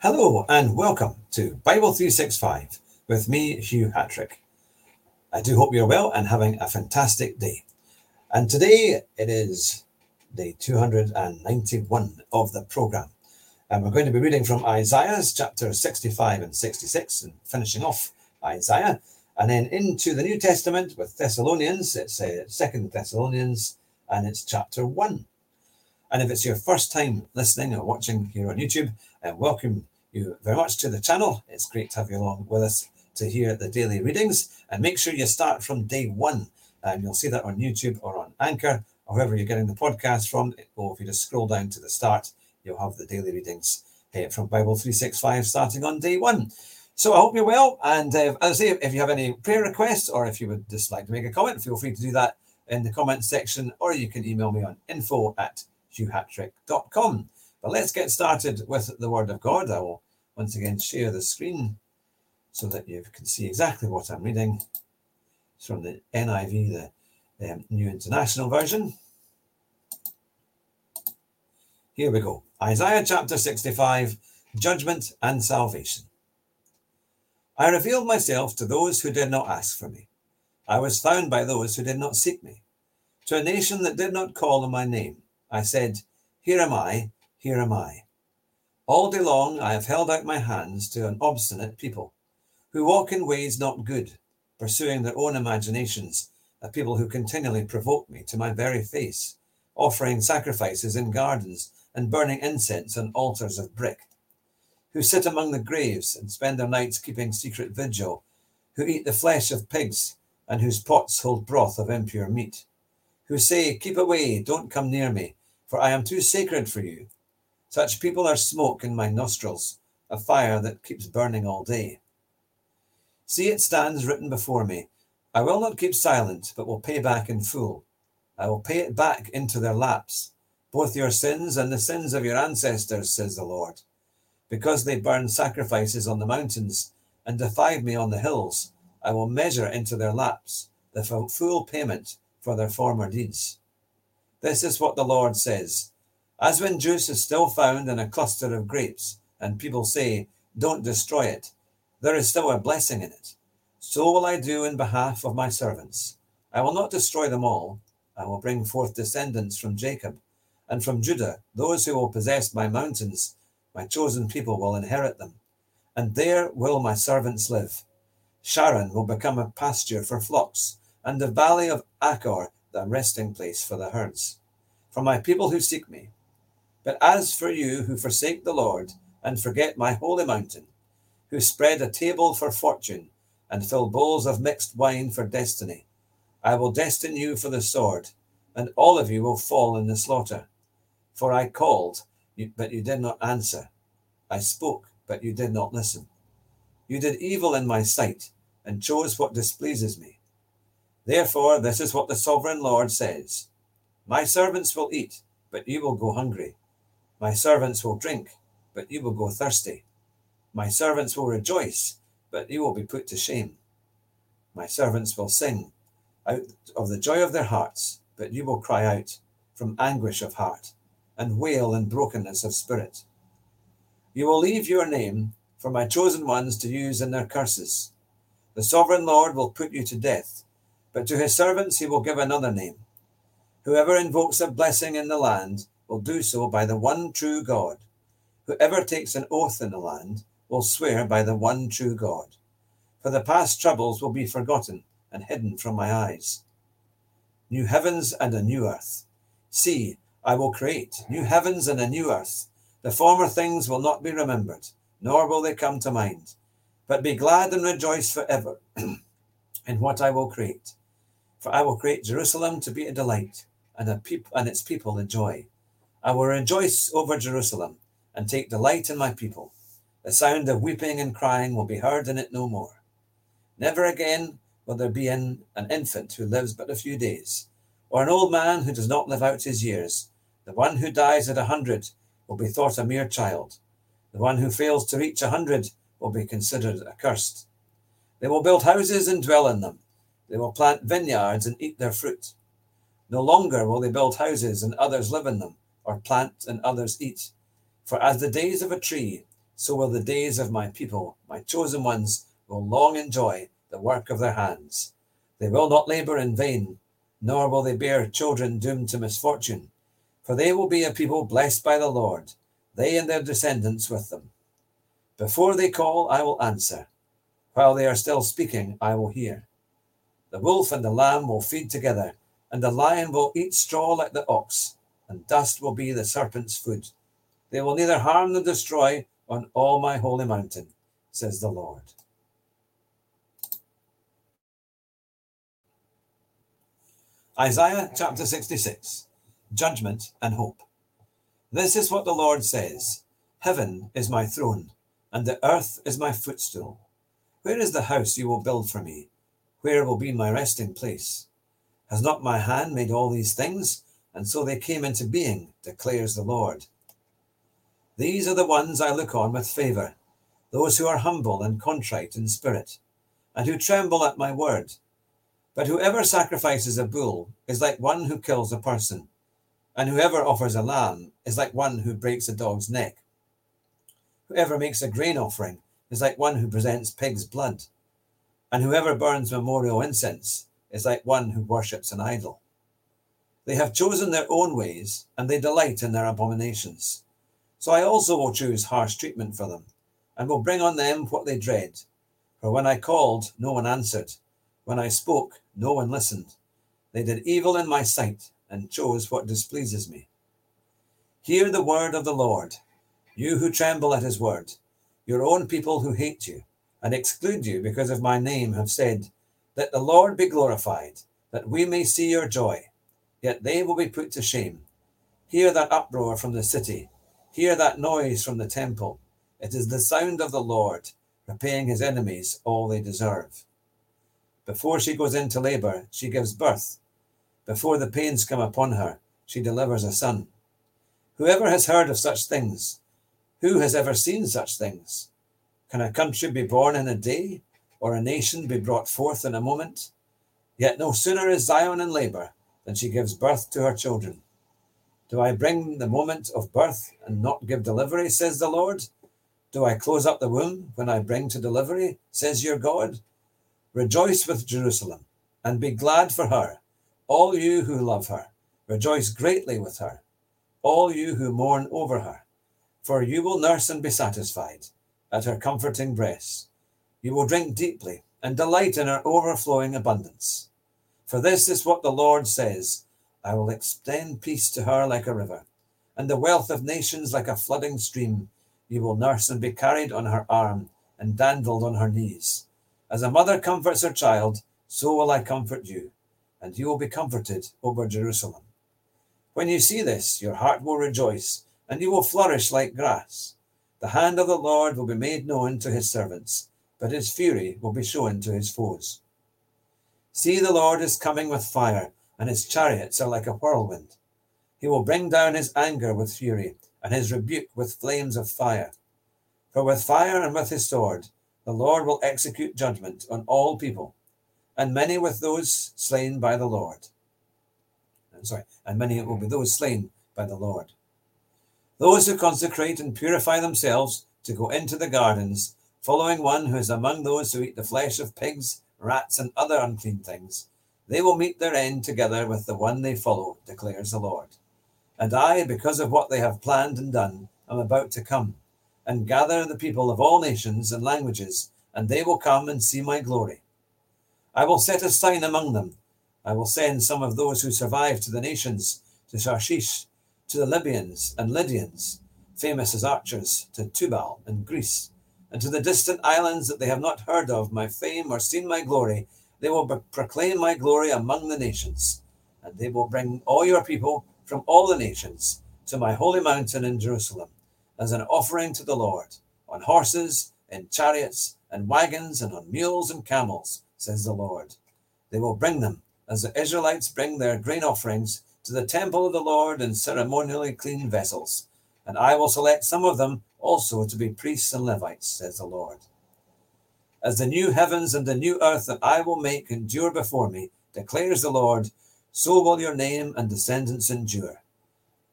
Hello and welcome to Bible 365 with me, Hugh Hatrick. I do hope you're well and having a fantastic day. And today it is day 291 of the program. And we're going to be reading from Isaiah's chapter 65 and 66 and finishing off Isaiah. And then into the New Testament with Thessalonians, it's uh, Second Thessalonians and it's chapter 1. And if it's your first time listening or watching here on YouTube, uh, welcome you very much to the channel. It's great to have you along with us to hear the daily readings. And make sure you start from day one. And you'll see that on YouTube or on Anchor or wherever you're getting the podcast from. Or if you just scroll down to the start, you'll have the daily readings uh, from Bible 365 starting on day one. So I hope you're well. And uh, as I say, if you have any prayer requests or if you would just like to make a comment, feel free to do that in the comment section or you can email me on info at hughhatrick.com. But let's get started with the Word of God. I will once again share the screen so that you can see exactly what I'm reading. It's from the NIV, the um, New International Version. Here we go Isaiah chapter 65 Judgment and Salvation. I revealed myself to those who did not ask for me. I was found by those who did not seek me. To a nation that did not call on my name, I said, Here am I, here am I. All day long I have held out my hands to an obstinate people who walk in ways not good, pursuing their own imaginations, a people who continually provoke me to my very face, offering sacrifices in gardens and burning incense on altars of brick, who sit among the graves and spend their nights keeping secret vigil, who eat the flesh of pigs and whose pots hold broth of impure meat, who say, Keep away, don't come near me, for I am too sacred for you. Such people are smoke in my nostrils, a fire that keeps burning all day. See, it stands written before me. I will not keep silent, but will pay back in full. I will pay it back into their laps, both your sins and the sins of your ancestors, says the Lord. Because they burned sacrifices on the mountains and defied me on the hills, I will measure into their laps the full payment for their former deeds. This is what the Lord says As when juice is still found in a cluster of grapes, and people say, Don't destroy it, there is still a blessing in it. So will I do in behalf of my servants. I will not destroy them all. I will bring forth descendants from Jacob, and from Judah, those who will possess my mountains. My chosen people will inherit them, and there will my servants live. Sharon will become a pasture for flocks, and the valley of Achor the resting place for the herds, for my people who seek me. But as for you who forsake the Lord and forget my holy mountain, who spread a table for fortune and fill bowls of mixed wine for destiny, I will destine you for the sword, and all of you will fall in the slaughter. For I called, but you did not answer. I spoke, but you did not listen. You did evil in my sight and chose what displeases me. Therefore, this is what the sovereign Lord says My servants will eat, but you will go hungry. My servants will drink, but you will go thirsty. My servants will rejoice, but you will be put to shame. My servants will sing out of the joy of their hearts, but you will cry out from anguish of heart and wail in brokenness of spirit. You will leave your name for my chosen ones to use in their curses. The sovereign Lord will put you to death but to his servants he will give another name. Whoever invokes a blessing in the land will do so by the one true God. Whoever takes an oath in the land will swear by the one true God. For the past troubles will be forgotten and hidden from my eyes. New heavens and a new earth. See, I will create new heavens and a new earth. The former things will not be remembered, nor will they come to mind. But be glad and rejoice forever in what I will create. For I will create Jerusalem to be a delight, and, a peop- and its people a joy. I will rejoice over Jerusalem, and take delight in my people. The sound of weeping and crying will be heard in it no more. Never again will there be an, an infant who lives but a few days, or an old man who does not live out his years. The one who dies at a hundred will be thought a mere child. The one who fails to reach a hundred will be considered accursed. They will build houses and dwell in them they will plant vineyards and eat their fruit. No longer will they build houses and others live in them, or plant and others eat. For as the days of a tree, so will the days of my people, my chosen ones, will long enjoy the work of their hands. They will not labor in vain, nor will they bear children doomed to misfortune, for they will be a people blessed by the Lord, they and their descendants with them. Before they call, I will answer. While they are still speaking, I will hear. The wolf and the lamb will feed together, and the lion will eat straw like the ox, and dust will be the serpent's food. They will neither harm nor destroy on all my holy mountain, says the Lord. Isaiah chapter 66 Judgment and Hope. This is what the Lord says Heaven is my throne, and the earth is my footstool. Where is the house you will build for me? Where will be my resting place? Has not my hand made all these things? And so they came into being, declares the Lord. These are the ones I look on with favour, those who are humble and contrite in spirit, and who tremble at my word. But whoever sacrifices a bull is like one who kills a person, and whoever offers a lamb is like one who breaks a dog's neck. Whoever makes a grain offering is like one who presents pig's blood, and whoever burns memorial incense is like one who worships an idol. They have chosen their own ways, and they delight in their abominations. So I also will choose harsh treatment for them, and will bring on them what they dread. For when I called, no one answered. When I spoke, no one listened. They did evil in my sight, and chose what displeases me. Hear the word of the Lord, you who tremble at his word, your own people who hate you, and exclude you because of my name have said, Let the Lord be glorified, that we may see your joy. Yet they will be put to shame. Hear that uproar from the city Hear that noise from the temple. It is the sound of the Lord, repaying his enemies all they deserve. Before she goes into labor, she gives birth. Before the pains come upon her, she delivers a son. Whoever has heard of such things? Who has ever seen such things? Can a country be born in a day, or a nation be brought forth in a moment? Yet no sooner is Zion in labor than she gives birth to her children. Do I bring the moment of birth and not give delivery, says the Lord? Do I close up the womb when I bring to delivery, says your God? Rejoice with Jerusalem and be glad for her, all you who love her. Rejoice greatly with her, all you who mourn over her. For you will nurse and be satisfied at her comforting breasts. You will drink deeply and delight in her overflowing abundance. For this is what the Lord says I will extend peace to her like a river, and the wealth of nations like a flooding stream. You will nurse and be carried on her arm, and dandled on her knees. As a mother comforts her child, so will I comfort you, and you will be comforted over Jerusalem. When you see this, your heart will rejoice, and you will flourish like grass. The hand of the Lord will be made known to his servants, but his fury will be shown to his foes. See, the Lord is coming with fire and his chariots are like a whirlwind. He will bring down his anger with fury, and his rebuke with flames of fire. For with fire and with his sword, the Lord will execute judgment on all people, and many with those slain by the Lord. I'm sorry, and many will be those slain by the Lord. Those who consecrate and purify themselves to go into the gardens, following one who is among those who eat the flesh of pigs, rats, and other unclean things, they will meet their end together with the one they follow, declares the Lord. And I, because of what they have planned and done, am about to come and gather the people of all nations and languages, and they will come and see my glory. I will set a sign among them. I will send some of those who survive to the nations, to Tarshish, to the Libyans and Lydians, famous as archers, to Tubal and Greece, and to the distant islands that they have not heard of my fame or seen my glory, they will proclaim my glory among the nations, and they will bring all your people from all the nations to my holy mountain in Jerusalem as an offering to the Lord, on horses, in chariots, and wagons, and on mules and camels, says the Lord. They will bring them as the Israelites bring their grain offerings to the temple of the Lord in ceremonially clean vessels, and I will select some of them also to be priests and Levites, says the Lord as the new heavens and the new earth that I will make endure before me, declares the Lord, so will your name and descendants endure.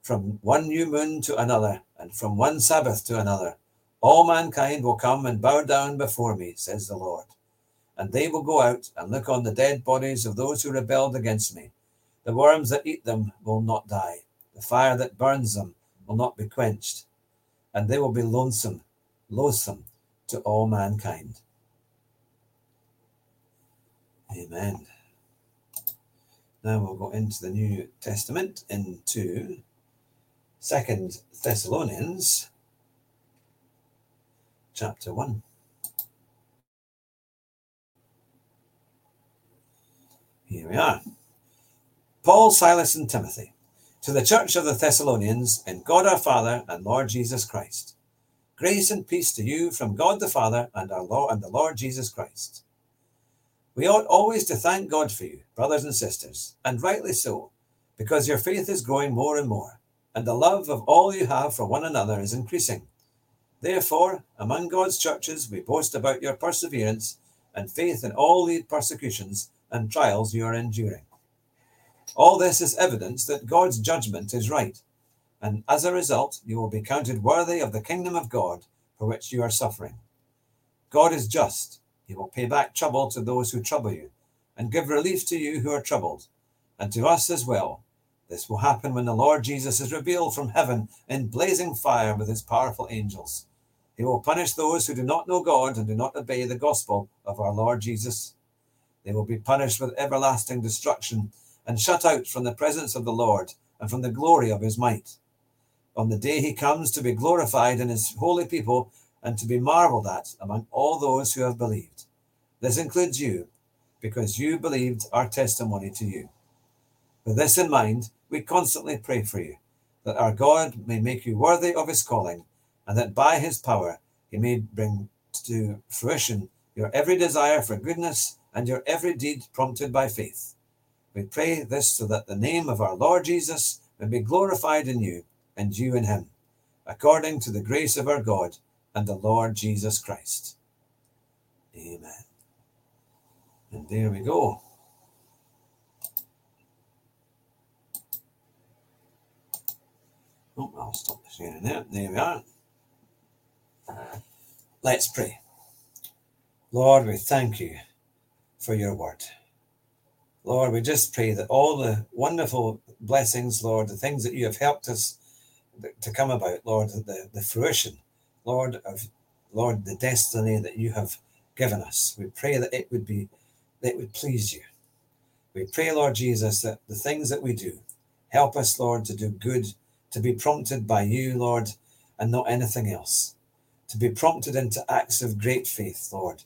From one new moon to another, and from one Sabbath to another, All mankind will come and bow down before me, says the Lord. And they will go out and look on the dead bodies of those who rebelled against me. The worms that eat them will not die, the fire that burns them will not be quenched, and they will be lonesome, loathsome to all mankind. Amen. Now we'll go into the New Testament, into Second Thessalonians chapter 1. Here we are. Paul, Silas, and Timothy, to the church of the Thessalonians, in God our Father and Lord Jesus Christ. Grace and peace to you from God the Father and our Lord and the Lord Jesus Christ. We ought always to thank God for you, brothers and sisters, and rightly so, because your faith is growing more and more, and the love of all you have for one another is increasing Therefore, among God's churches, we boast about your perseverance and faith in all the persecutions and trials you are enduring. All this is evidence that God's judgment is right, and as a result, you will be counted worthy of the kingdom of God for which you are suffering. God is just. He will pay back trouble to those who trouble you, and give relief to you who are troubled, and to us as well. This will happen when the Lord Jesus is revealed from heaven in blazing fire with his powerful angels. He will punish those who do not know God and do not obey the gospel of our Lord Jesus. They will be punished with everlasting destruction and shut out from the presence of the Lord and from the glory of his might. On the day he comes to be glorified in his holy people and to be marveled at among all those who have believed. This includes you, because you believed our testimony to you. With this in mind, we constantly pray for you, that our God may make you worthy of his calling and that by his power he may bring to fruition your every desire for goodness and your every deed prompted by faith. We pray this so that the name of our Lord Jesus may be glorified in you and you in him, according to the grace of our God and the Lord Jesus Christ. Amen. And there we go. Oh, I'll stop sharing there. There we are. Let's pray. Lord, we thank you for your word. Lord, we just pray that all the wonderful blessings, Lord, the things that you have helped us to come about, Lord, the, the fruition, Lord, of Lord, the destiny that you have given us. We pray that it would be that it would please you. We pray, Lord Jesus, that the things that we do help us, Lord, to do good, to be prompted by you, Lord, and not anything else to be prompted into acts of great faith, Lord.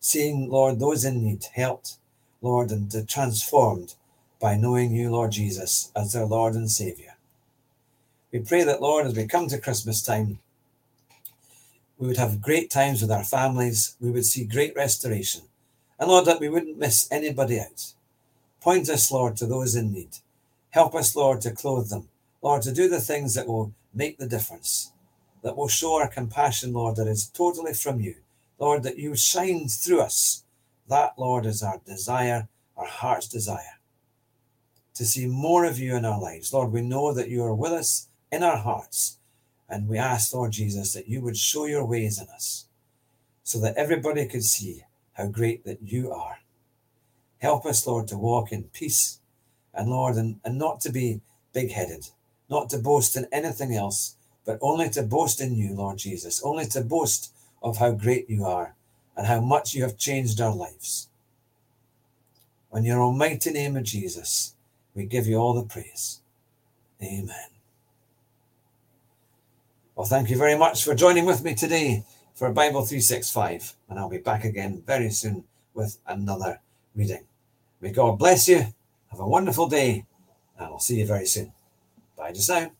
Seeing, Lord, those in need helped, Lord, and transformed by knowing you, Lord Jesus, as their Lord and Saviour. We pray that, Lord, as we come to Christmas time, we would have great times with our families, we would see great restoration, and Lord, that we wouldn't miss anybody out. Point us, Lord, to those in need. Help us, Lord, to clothe them, Lord, to do the things that will make the difference that will show our compassion, Lord, that is totally from you. Lord, that you shine through us. That, Lord, is our desire, our heart's desire. To see more of you in our lives. Lord, we know that you are with us in our hearts. And we ask, Lord Jesus, that you would show your ways in us so that everybody could see how great that you are. Help us, Lord, to walk in peace and, Lord, and, and not to be big headed, not to boast in anything else, but only to boast in you, Lord Jesus, only to boast of how great you are and how much you have changed our lives. In your almighty name of Jesus, we give you all the praise. Amen. Well, thank you very much for joining with me today for Bible 365, and I'll be back again very soon with another reading. May God bless you. Have a wonderful day, and I'll see you very soon. Bye just now.